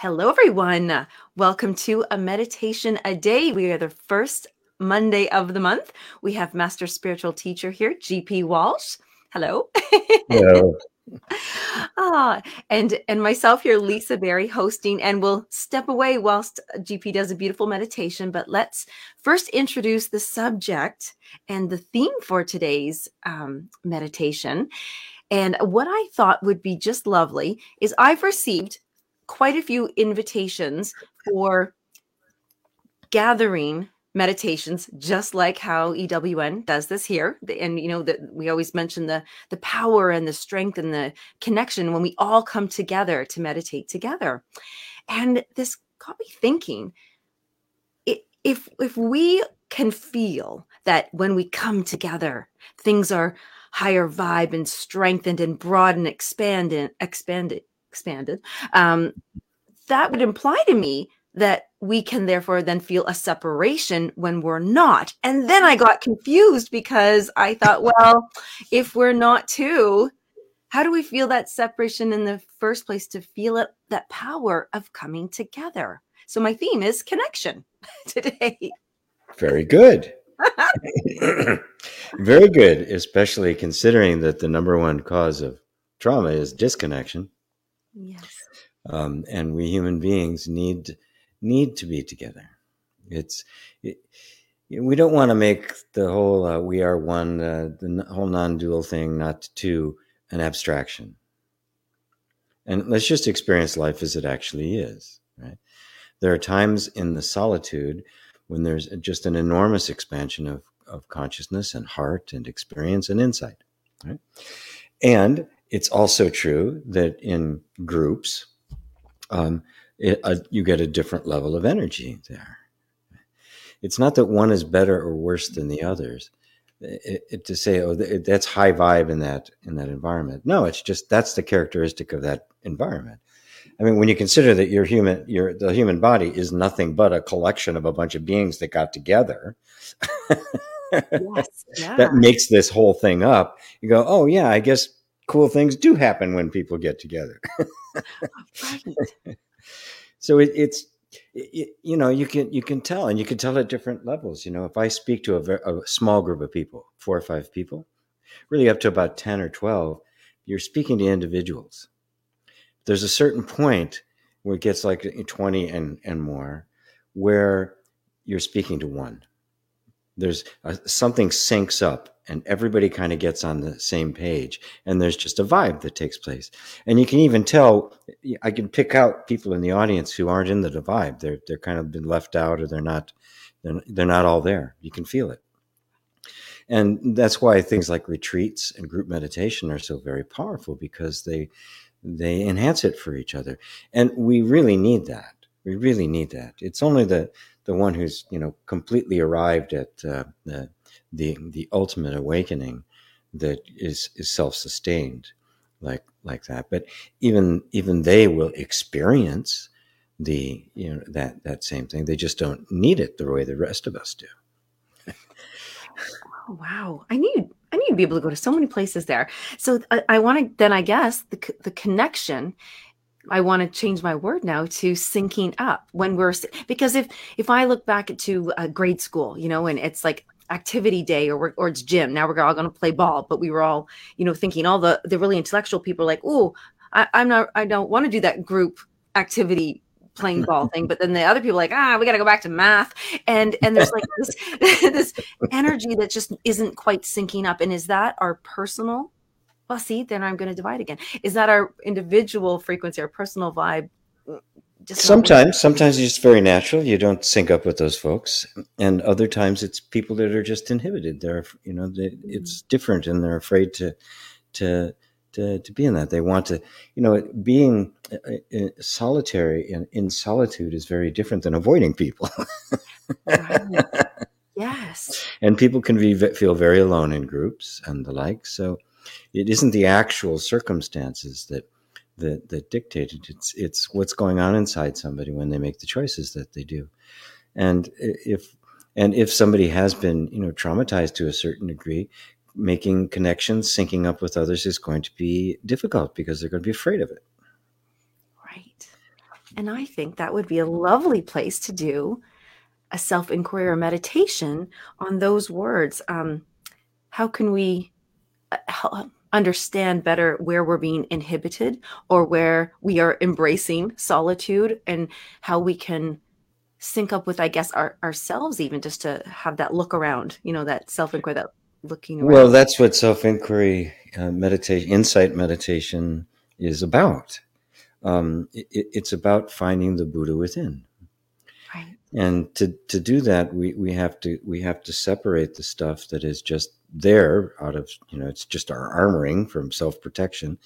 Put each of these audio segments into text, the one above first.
Hello, everyone. Welcome to a meditation a day. We are the first Monday of the month. We have Master Spiritual Teacher here, GP Walsh. Hello. Hello. ah, and and myself here, Lisa Berry, hosting, and we'll step away whilst GP does a beautiful meditation. But let's first introduce the subject and the theme for today's um, meditation. And what I thought would be just lovely is I've received quite a few invitations for gathering meditations just like how EWN does this here. And you know that we always mention the the power and the strength and the connection when we all come together to meditate together. And this got me thinking if if we can feel that when we come together things are higher vibe and strengthened and broad and expanded expanded expanded um, that would imply to me that we can therefore then feel a separation when we're not. And then I got confused because I thought, well, if we're not two, how do we feel that separation in the first place to feel it, that power of coming together? So my theme is connection today. Very good. Very good, especially considering that the number one cause of trauma is disconnection. Yes. Um, and we human beings need need to be together. It's it, we don't want to make the whole uh, "we are one" uh, the whole non-dual thing not two an abstraction. And let's just experience life as it actually is. Right? There are times in the solitude when there's just an enormous expansion of, of consciousness and heart and experience and insight. Right? And it's also true that in groups, um, it, uh, you get a different level of energy there. It's not that one is better or worse than the others. It, it, to say, oh, that's high vibe in that in that environment. No, it's just that's the characteristic of that environment. I mean, when you consider that your human, your the human body is nothing but a collection of a bunch of beings that got together, yes, yeah. that makes this whole thing up. You go, oh yeah, I guess cool things do happen when people get together. right. So it, it's it, you know you can you can tell and you can tell at different levels. You know, if I speak to a, very, a small group of people, four or five people, really up to about ten or twelve, you're speaking to individuals. There's a certain point where it gets like 20 and, and more where you're speaking to one there's a, something syncs up and everybody kind of gets on the same page and there's just a vibe that takes place. And you can even tell i can pick out people in the audience who aren't in the vibe. They're they're kind of been left out or they're not they're, they're not all there. You can feel it. And that's why things like retreats and group meditation are so very powerful because they they enhance it for each other. And we really need that. We really need that. It's only the the one who's you know completely arrived at uh, the the the ultimate awakening that is is self sustained like like that. But even even they will experience the you know that that same thing. They just don't need it the way the rest of us do. oh, wow, I need I need to be able to go to so many places there. So I, I want to then I guess the the connection I want to change my word now to syncing up when we're because if if I look back to uh, grade school, you know, and it's like activity day or or it's gym. Now we're all going to play ball, but we were all you know thinking all the the really intellectual people like, oh, I'm not I don't want to do that group activity playing ball thing but then the other people like ah we got to go back to math and and there's like this this energy that just isn't quite syncing up and is that our personal well, see, then I'm going to divide again. Is that our individual frequency, our personal vibe? Just sometimes, sometimes it's just very natural. You don't sync up with those folks, and other times it's people that are just inhibited. They're, you know, they, mm-hmm. it's different, and they're afraid to, to, to, to be in that. They want to, you know, being uh, uh, solitary and in solitude is very different than avoiding people. right. Yes. And people can be feel very alone in groups and the like. So it isn't the actual circumstances that that that dictate it. It's it's what's going on inside somebody when they make the choices that they do. And if and if somebody has been you know traumatized to a certain degree, making connections, syncing up with others is going to be difficult because they're going to be afraid of it. Right. And I think that would be a lovely place to do a self inquiry or meditation on those words. Um, how can we understand better where we're being inhibited or where we are embracing solitude and how we can sync up with, I guess, our, ourselves, even just to have that look around, you know, that self inquiry, that looking around. Well, that's what self inquiry, uh, meditation, insight meditation is about. Um, it, it's about finding the Buddha within. Right. And to, to do that, we, we have to we have to separate the stuff that is just there out of you know it's just our armoring from self protection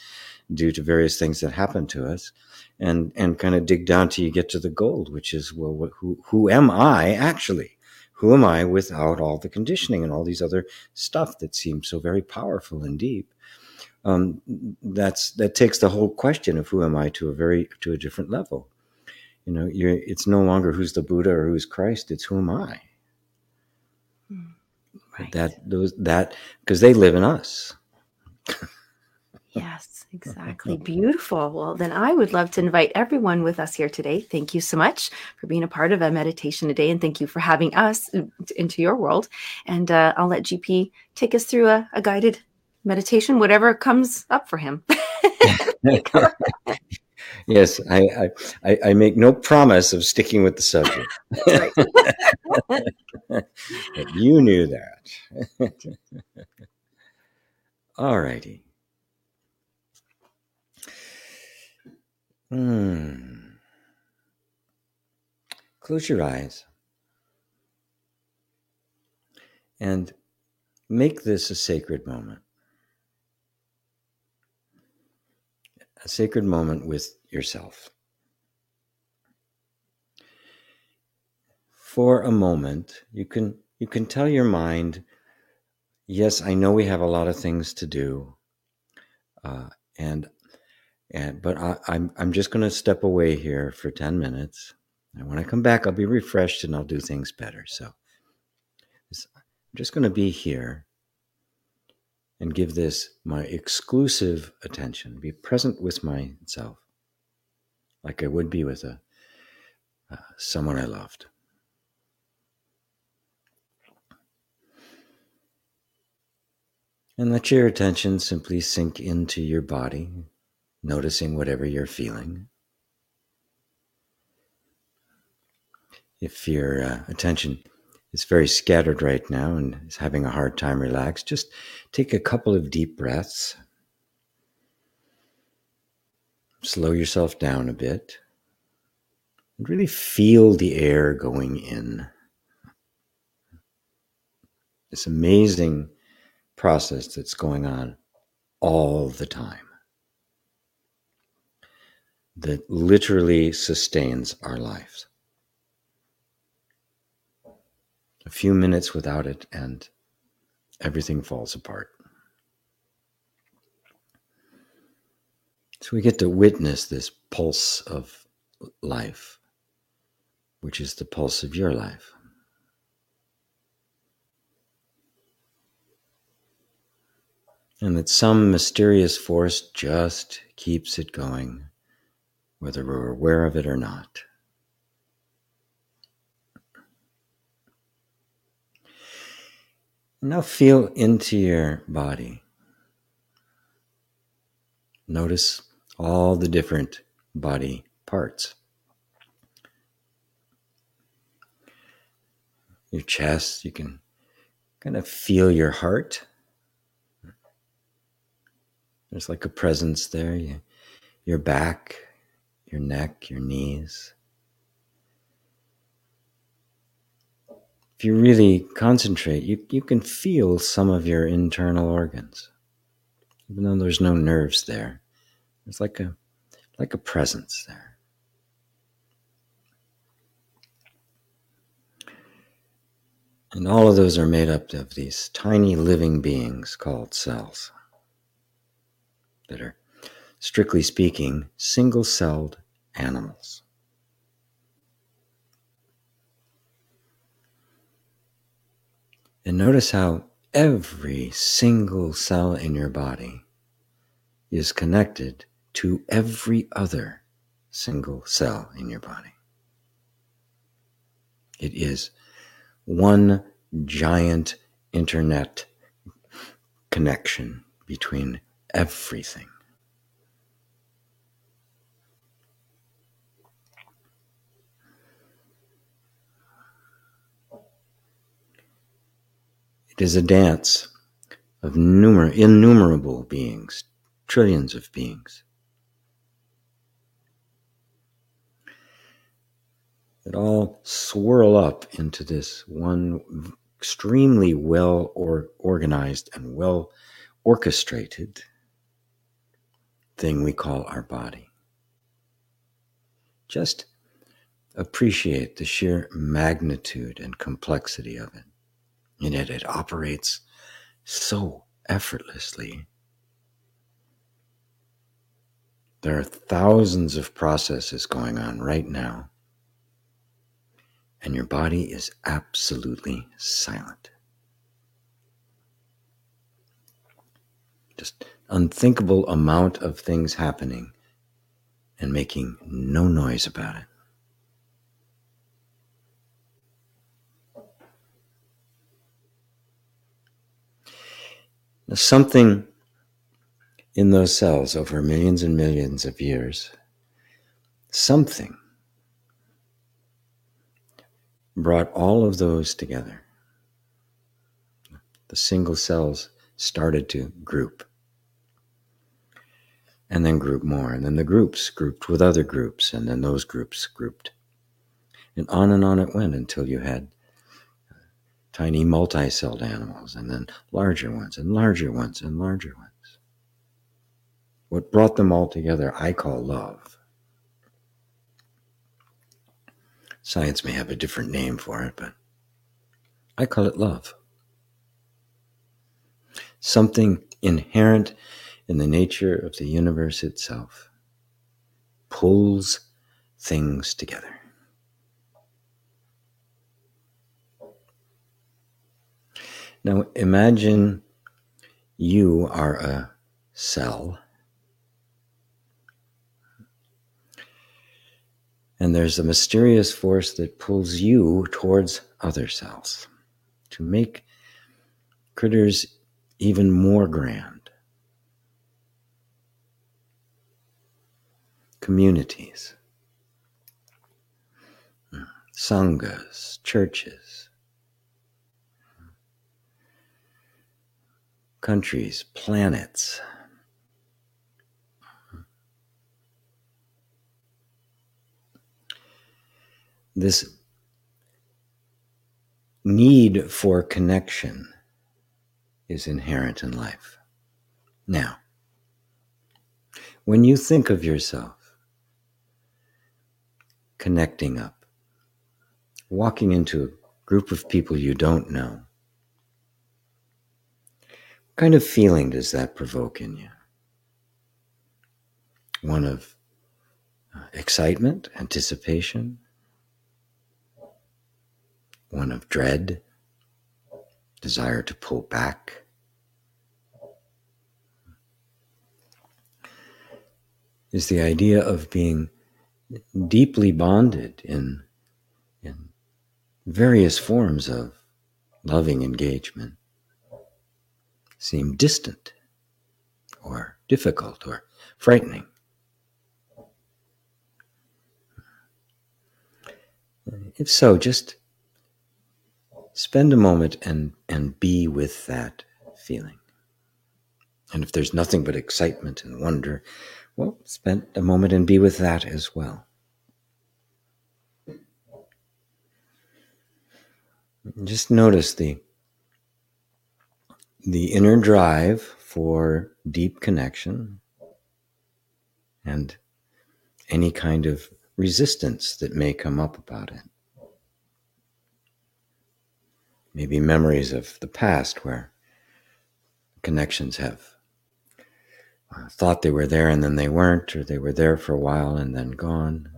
due to various things that happen to us, and and kind of dig down till you get to the gold, which is well, who who am I actually? Who am I without all the conditioning and all these other stuff that seems so very powerful and deep? Um, that's that takes the whole question of who am I to a very to a different level. You know, it's no longer who's the Buddha or who's Christ; it's who am I. Right. That those that because they live in us. yes, exactly. Beautiful. Well, then I would love to invite everyone with us here today. Thank you so much for being a part of a meditation today, and thank you for having us into your world. And uh, I'll let GP take us through a, a guided meditation, whatever comes up for him. yes, I, I, I make no promise of sticking with the subject. you knew that. All righty. Hmm. Close your eyes and make this a sacred moment. A sacred moment with yourself. For a moment, you can you can tell your mind, yes, I know we have a lot of things to do, uh, and and but I, I'm I'm just going to step away here for ten minutes, and when I come back, I'll be refreshed and I'll do things better. So I'm just going to be here and give this my exclusive attention. Be present with myself like I would be with a uh, someone I loved. And let your attention simply sink into your body, noticing whatever you're feeling. If your uh, attention is very scattered right now and is having a hard time relax, just take a couple of deep breaths slow yourself down a bit and really feel the air going in. This amazing process that's going on all the time that literally sustains our lives. A few minutes without it, and everything falls apart. So we get to witness this pulse of life, which is the pulse of your life. And that some mysterious force just keeps it going, whether we're aware of it or not. Now feel into your body. Notice all the different body parts. Your chest, you can kind of feel your heart. There's like a presence there. your back, your neck, your knees. If you really concentrate, you, you can feel some of your internal organs, even though there's no nerves there. It's like a like a presence there. And all of those are made up of these tiny living beings called cells that are, strictly speaking, single celled animals. And notice how every single cell in your body is connected to every other single cell in your body. It is one giant internet connection between everything. It is a dance of numer- innumerable beings, trillions of beings. That all swirl up into this one extremely well or organized and well orchestrated thing we call our body. Just appreciate the sheer magnitude and complexity of it. And yet it operates so effortlessly. There are thousands of processes going on right now, and your body is absolutely silent. Just unthinkable amount of things happening and making no noise about it. something in those cells over millions and millions of years, something brought all of those together. The single cells started to group and then group more. And then the groups grouped with other groups, and then those groups grouped. And on and on it went until you had uh, tiny multi celled animals, and then larger ones, and larger ones, and larger ones. What brought them all together, I call love. Science may have a different name for it, but I call it love. Something inherent in the nature of the universe itself pulls things together. Now imagine you are a cell. And there's a mysterious force that pulls you towards other cells to make critters even more grand. Communities, sanghas, churches, countries, planets. This need for connection is inherent in life. Now, when you think of yourself connecting up, walking into a group of people you don't know, what kind of feeling does that provoke in you? One of uh, excitement, anticipation, one of dread, desire to pull back. Is the idea of being deeply bonded in, in various forms of loving engagement seem distant or difficult or frightening. If so, just spend a moment and, and be with that feeling. And if there's nothing but excitement and wonder, well, spend a moment and be with that as well. Just notice the the inner drive for deep connection and any kind of resistance that may come up about it. Maybe memories of the past where connections have uh, thought they were there and then they weren't, or they were there for a while and then gone.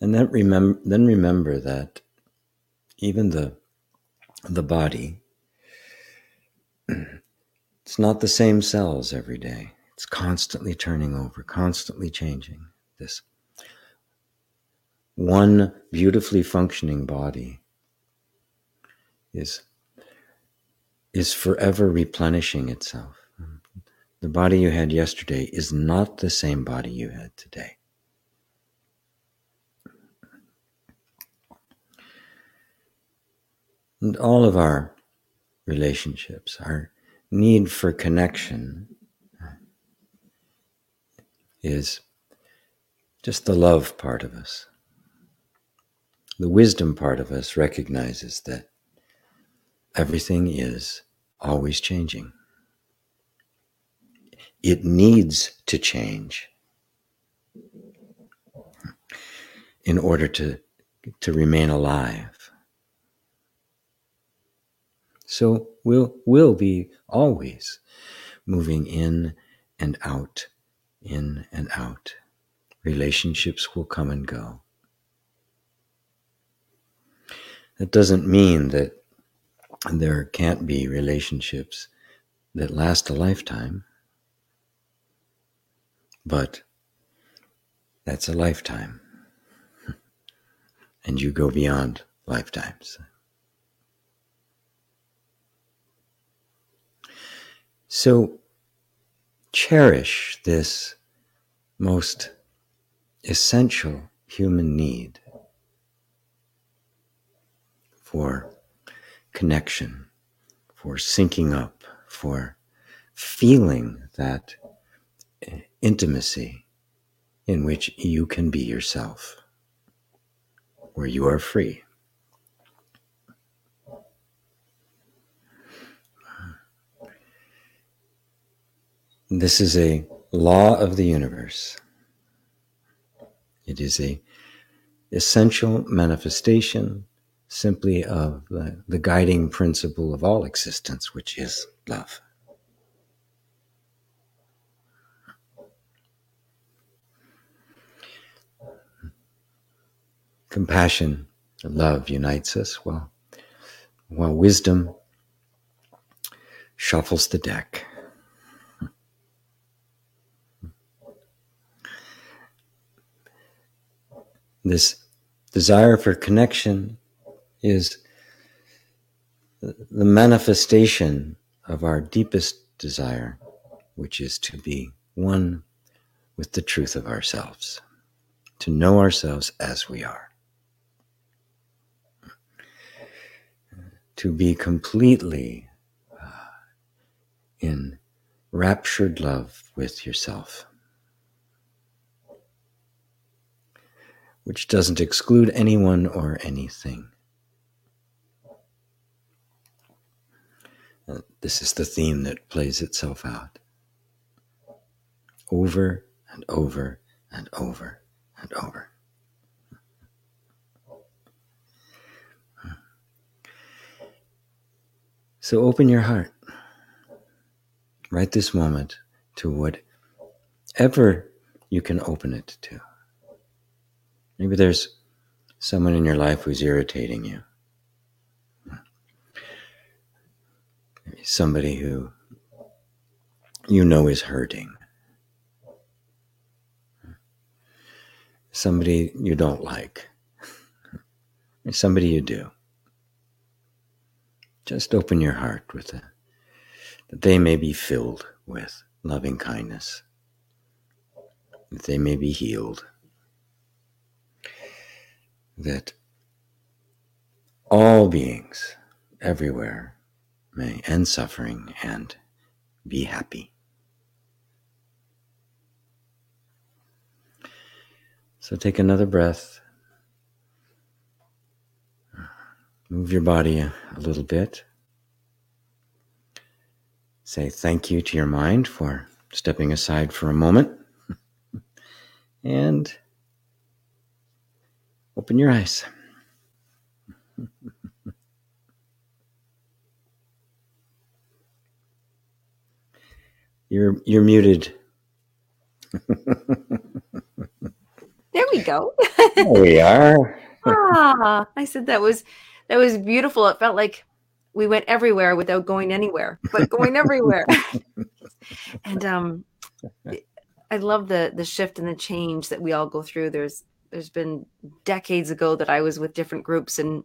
And then remember, then remember that even the the body it's not the same cells every day It's constantly turning over, constantly changing. This one beautifully functioning body is, is forever replenishing itself. The body you had yesterday is not the same body you had today. And all of our relationships, our need for connection is just the love part of us. The wisdom part of us recognizes that everything is always changing. It needs to change in order to, to remain alive. So we'll, we'll be always moving in and out, in and out. Relationships will come and go. That doesn't mean that there can't be relationships that last a lifetime, but that's a lifetime. And you go beyond lifetimes. So cherish this most essential human need for connection, for syncing up, for feeling that intimacy in which you can be yourself, where you are free. This is a law of the universe. It is a essential manifestation simply of the, the guiding principle of all existence, which is love. Compassion, love unites us. Well, while wisdom shuffles the deck. This desire for connection is the manifestation of our deepest desire, which is to be one with the truth of ourselves, to know ourselves as we are, to be completely uh, in raptured love with yourself. Which doesn't exclude anyone or anything. This is the theme that plays itself out over and over and over and over. So open your heart right this moment to whatever you can open it to. Maybe there's someone in your life who's irritating you. Somebody who you know is hurting, somebody you don't like, somebody you do. Just open your heart with it, that they may be filled with loving kindness, that they may be healed, that all beings everywhere may end suffering and be happy. So take another breath. Move your body a, a little bit. Say thank you to your mind for stepping aside for a moment. and open your eyes. You're you're muted. there we go. there we are. ah, I said that was that was beautiful. It felt like we went everywhere without going anywhere, but going everywhere. and um, I love the the shift and the change that we all go through. There's there's been decades ago that I was with different groups and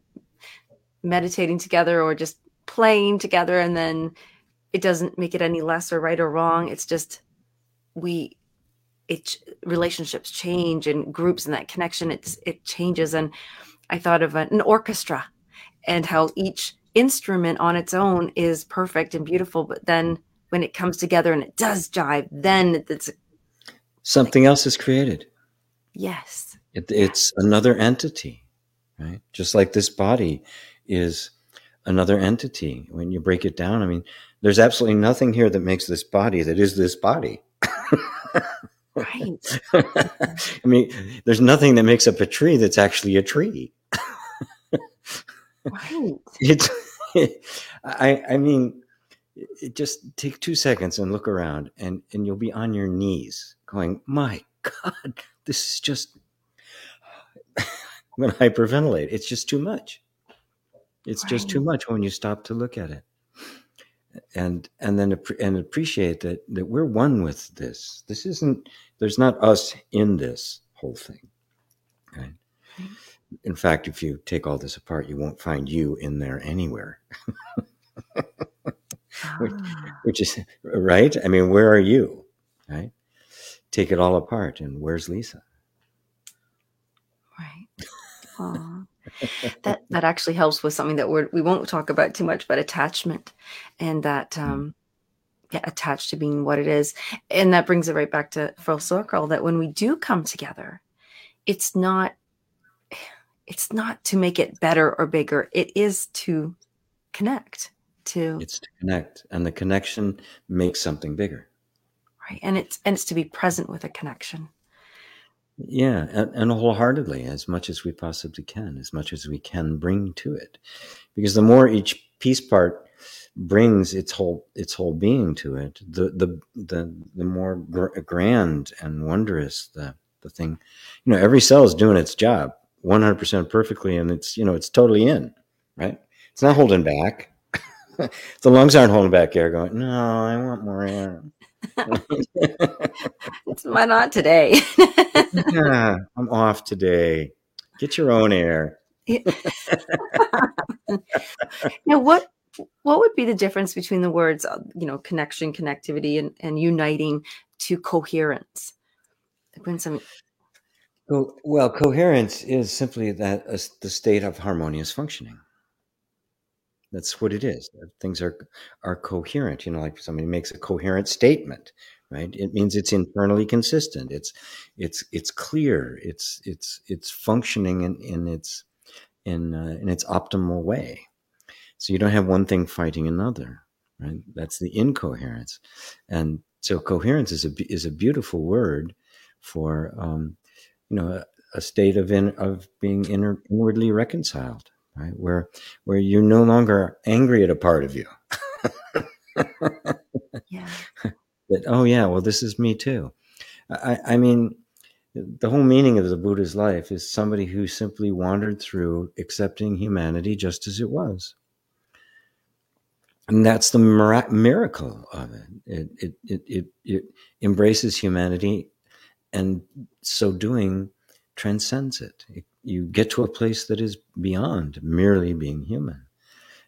meditating together or just playing together and then it doesn't make it any less or right or wrong. It's just we it relationships change and groups and that connection it's it changes and I thought of an orchestra and how each instrument on its own is perfect and beautiful but then when it comes together and it does jive then it's something else is created. Yes. It, it's another entity, right? Just like this body is another entity. When you break it down, I mean, there's absolutely nothing here that makes this body that is this body. right. I mean, there's nothing that makes up a tree that's actually a tree. right. It's, I, I mean, it just take two seconds and look around and, and you'll be on your knees going, my God, this is just, I'm going to hyperventilate. It's just too much. It's right. just too much when you stop to look at it. And and then and appreciate that that we're one with this. This isn't. There's not us in this whole thing. Right. In fact, if you take all this apart, you won't find you in there anywhere. which, ah. which is right. I mean, where are you? Right take it all apart. And where's Lisa? Right. that that actually helps with something that we're, we won't talk about too much, but attachment, and that hmm. um, yeah, attached to being what it is, and that brings it right back to full circle. That when we do come together, it's not it's not to make it better or bigger. It is to connect. To it's to connect, and the connection makes something bigger right and it's and it's to be present with a connection yeah and, and wholeheartedly as much as we possibly can as much as we can bring to it. Because the more each piece part brings its whole its whole being to it the the the, the more gr- grand and wondrous the the thing. You know every cell is doing its job 100% perfectly and it's you know it's totally in right? It's not holding back. The lungs aren't holding back air going no i want more air why not today? yeah, I'm off today. Get your own air. now, what what would be the difference between the words, uh, you know, connection, connectivity, and, and uniting to coherence? When some well, well, coherence is simply that uh, the state of harmonious functioning. That's what it is. Things are are coherent. You know, like somebody makes a coherent statement, right? It means it's internally consistent. It's it's it's clear. It's it's it's functioning in in its in uh, in its optimal way. So you don't have one thing fighting another, right? That's the incoherence, and so coherence is a is a beautiful word for um, you know a, a state of in of being inner, inwardly reconciled right? Where where you're no longer angry at a part of you. yeah. That oh yeah, well this is me too. I, I mean, the whole meaning of the Buddha's life is somebody who simply wandered through accepting humanity just as it was. And that's the miracle of it. It, it, it, it, it embraces humanity and so doing transcends it. it you get to a place that is beyond merely being human,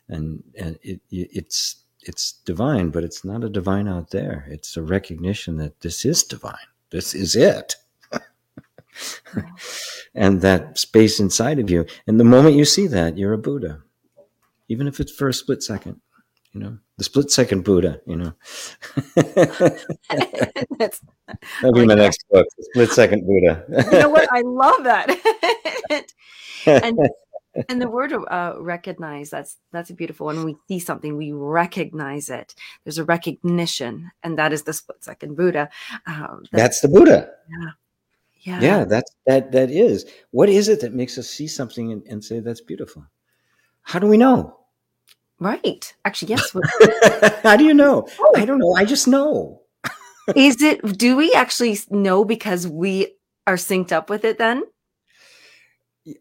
and and it, it's it's divine, but it's not a divine out there. It's a recognition that this is divine. This is it. and that space inside of you. And the moment you see that, you're a Buddha, even if it's for a split second you know the split second buddha you know That's, that'll be like my that. next book split second buddha you know what i love that and and the word uh, recognize that's that's a beautiful one when we see something we recognize it there's a recognition and that is the split second buddha uh, that's, that's, the buddha yeah yeah yeah that's that that is what is it that makes us see something and, and say that's beautiful how do we know Right. Actually, yes. How do you know? Oh. I don't know. I just know. Is it, do we actually know because we are synced up with it then?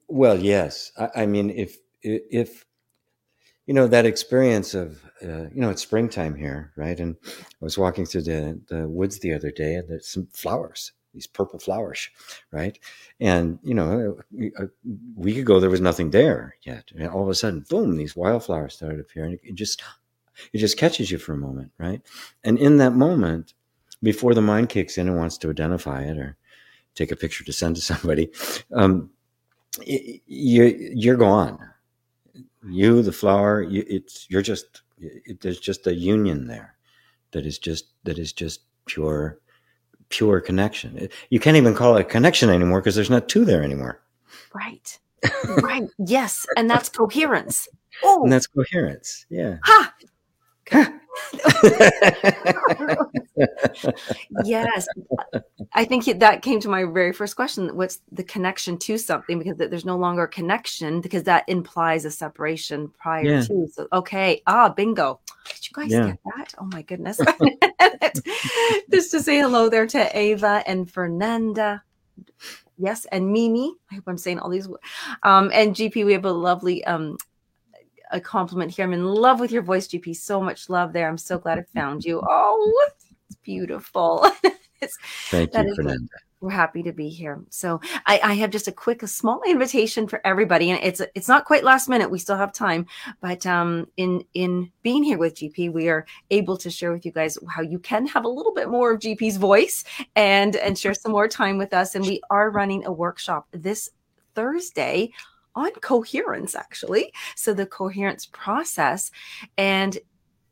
Well, yes. I, I mean, if, if, you know, that experience of, uh, you know, it's springtime here, right? And I was walking through the, the woods the other day and there's some flowers, these purple flowers, right? And, you know, a, a week ago there was nothing there yet. And all of a sudden, boom, these wildflowers started appearing. It just, it just catches you for a moment, right? And in that moment, before the mind kicks in and wants to identify it or take a picture to send to somebody, um, you, you're gone. You, the flower, you, it's you're just it, there's just a union there that is just that is just pure pure connection. You can't even call it a connection anymore because there's not two there anymore. Right. right. Yes, and that's coherence. Oh, and that's coherence. Yeah. Ha! Yes. I think that came to my very first question. What's the connection to something? Because there's no longer a connection because that implies a separation prior yeah. to. So, okay. Ah, bingo. Did you guys yeah. get that? Oh my goodness. Just to say hello there to Ava and Fernanda. Yes, and Mimi. I hope I'm saying all these. Um, and GP, we have a lovely um, a compliment here. I'm in love with your voice, GP. So much love there. I'm so glad I found you. Oh, it's beautiful. it's, Thank you, Fernanda. We're happy to be here. So I, I, have just a quick, a small invitation for everybody, and it's it's not quite last minute. We still have time, but um, in in being here with GP, we are able to share with you guys how you can have a little bit more of GP's voice and and share some more time with us. And we are running a workshop this Thursday on coherence actually. So the coherence process and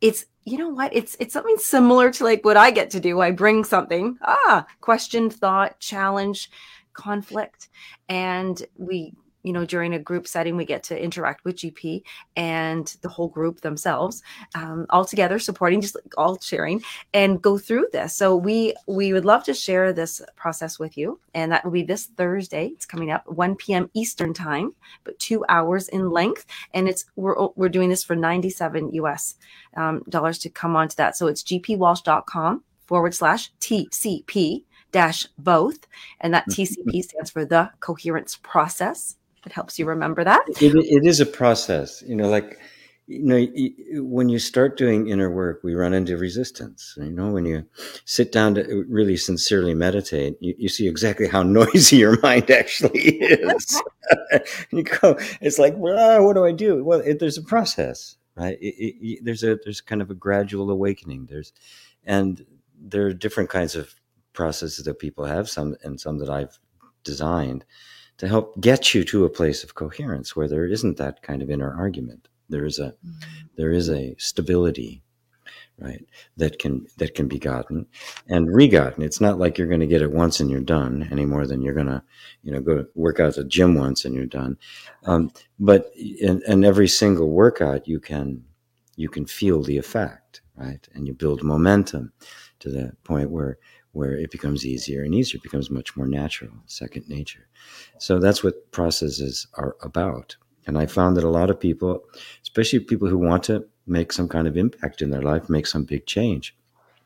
it's you know what? It's it's something similar to like what i get to do. I bring something ah question thought challenge conflict and we you know, during a group setting, we get to interact with GP and the whole group themselves, um, all together, supporting, just like all sharing, and go through this. So we we would love to share this process with you, and that will be this Thursday. It's coming up 1 p.m. Eastern time, but two hours in length, and it's we're we're doing this for 97 US um, dollars to come onto that. So it's gpwalsh.com forward slash TCP dash both, and that TCP stands for the coherence process it helps you remember that. it, it is a process, you know, like, you know, when you start doing inner work, we run into resistance. You know, when you sit down to uh, really sincerely meditate, you, you see exactly how noisy your mind actually is. you go, it's like, well, what do I do? Well, it, there's a process, right? It, there's a there's kind of a gradual awakening. There's, and there are different kinds of processes that people have. Some and some that I've designed to help get you to a place of coherence where there isn't that kind of inner argument. There is a mm-hmm. there is a stability, right? That can that can be gotten and regotten. It's not like you're going to get it once and you're done any more than you're going to, you know, go work out at the gym once and you're done. Um, but in, in every single workout, you can you can feel the effect, right? And you build momentum to the point where where it becomes easier and easier, it becomes much more natural, second nature. So that's what processes are about. And I found that a lot of people, especially people who want to make some kind of impact in their life, make some big change,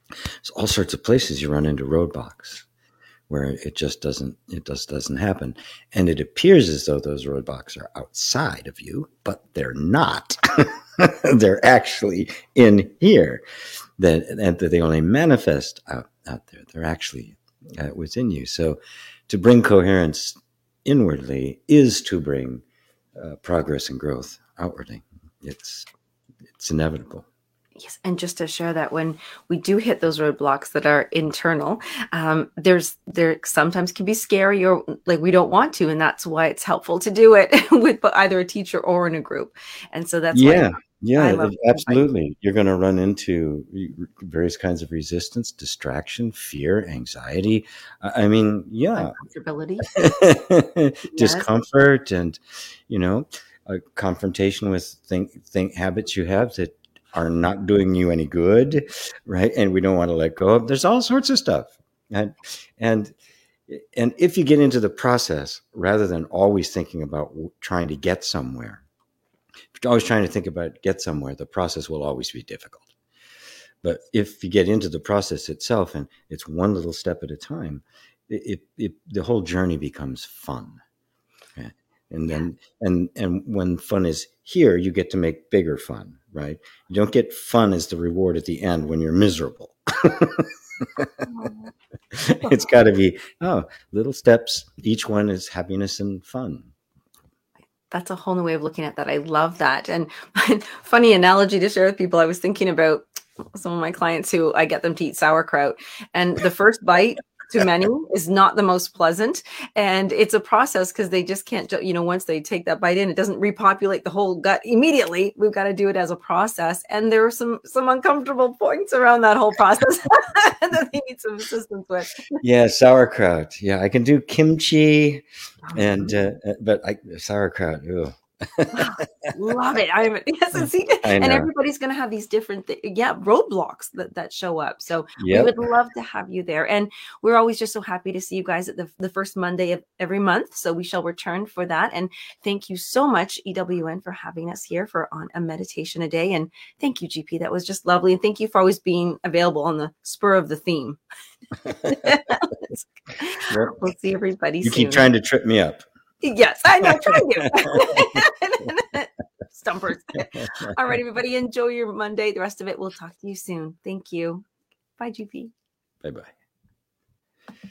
there's all sorts of places you run into roadblocks where it just doesn't it just doesn't happen and it appears as though those roadblocks are outside of you but they're not they're actually in here that that they only manifest out out there. They're actually uh, within you. So to bring coherence inwardly is to bring uh, progress and growth outwardly. It's it's inevitable. Yes, and just to share that when we do hit those roadblocks that are internal, um, there's there sometimes can be scary or like we don't want to, and that's why it's helpful to do it with either a teacher or in a group. And so that's yeah. Why yeah, absolutely. You're going to run into various kinds of resistance, distraction, fear, anxiety. I mean, yeah, uncomfortability, discomfort, and you know, a confrontation with think think habits you have that are not doing you any good, right? And we don't want to let go of. There's all sorts of stuff, and and and if you get into the process rather than always thinking about trying to get somewhere always trying to think about get somewhere, the process will always be difficult. But if you get into the process itself and it's one little step at a time, it, it, it the whole journey becomes fun. And then and and when fun is here, you get to make bigger fun, right? You don't get fun as the reward at the end when you're miserable. it's got to be oh little steps each one is happiness and fun that's a whole new way of looking at that. I love that. And funny analogy to share with people i was thinking about some of my clients who i get them to eat sauerkraut. And the first bite too many is not the most pleasant. And it's a process because they just can't you know once they take that bite in it doesn't repopulate the whole gut immediately. We've got to do it as a process. And there are some some uncomfortable points around that whole process that they need some assistance with. Yeah sauerkraut. Yeah i can do kimchi and uh, uh but I, sauerkraut Love it. I yes, mm, and, see, and everybody's going to have these different, th- yeah, roadblocks that, that show up. So yep. we would love to have you there. And we're always just so happy to see you guys at the, the first Monday of every month. So we shall return for that. And thank you so much, EWN, for having us here for on a meditation a day. And thank you, GP. That was just lovely. And thank you for always being available on the spur of the theme. we'll see everybody. You soon. keep trying to trip me up. Yes, I know. Try you stumpers. All right, everybody, enjoy your Monday. The rest of it, we'll talk to you soon. Thank you. Bye, GP. Bye bye.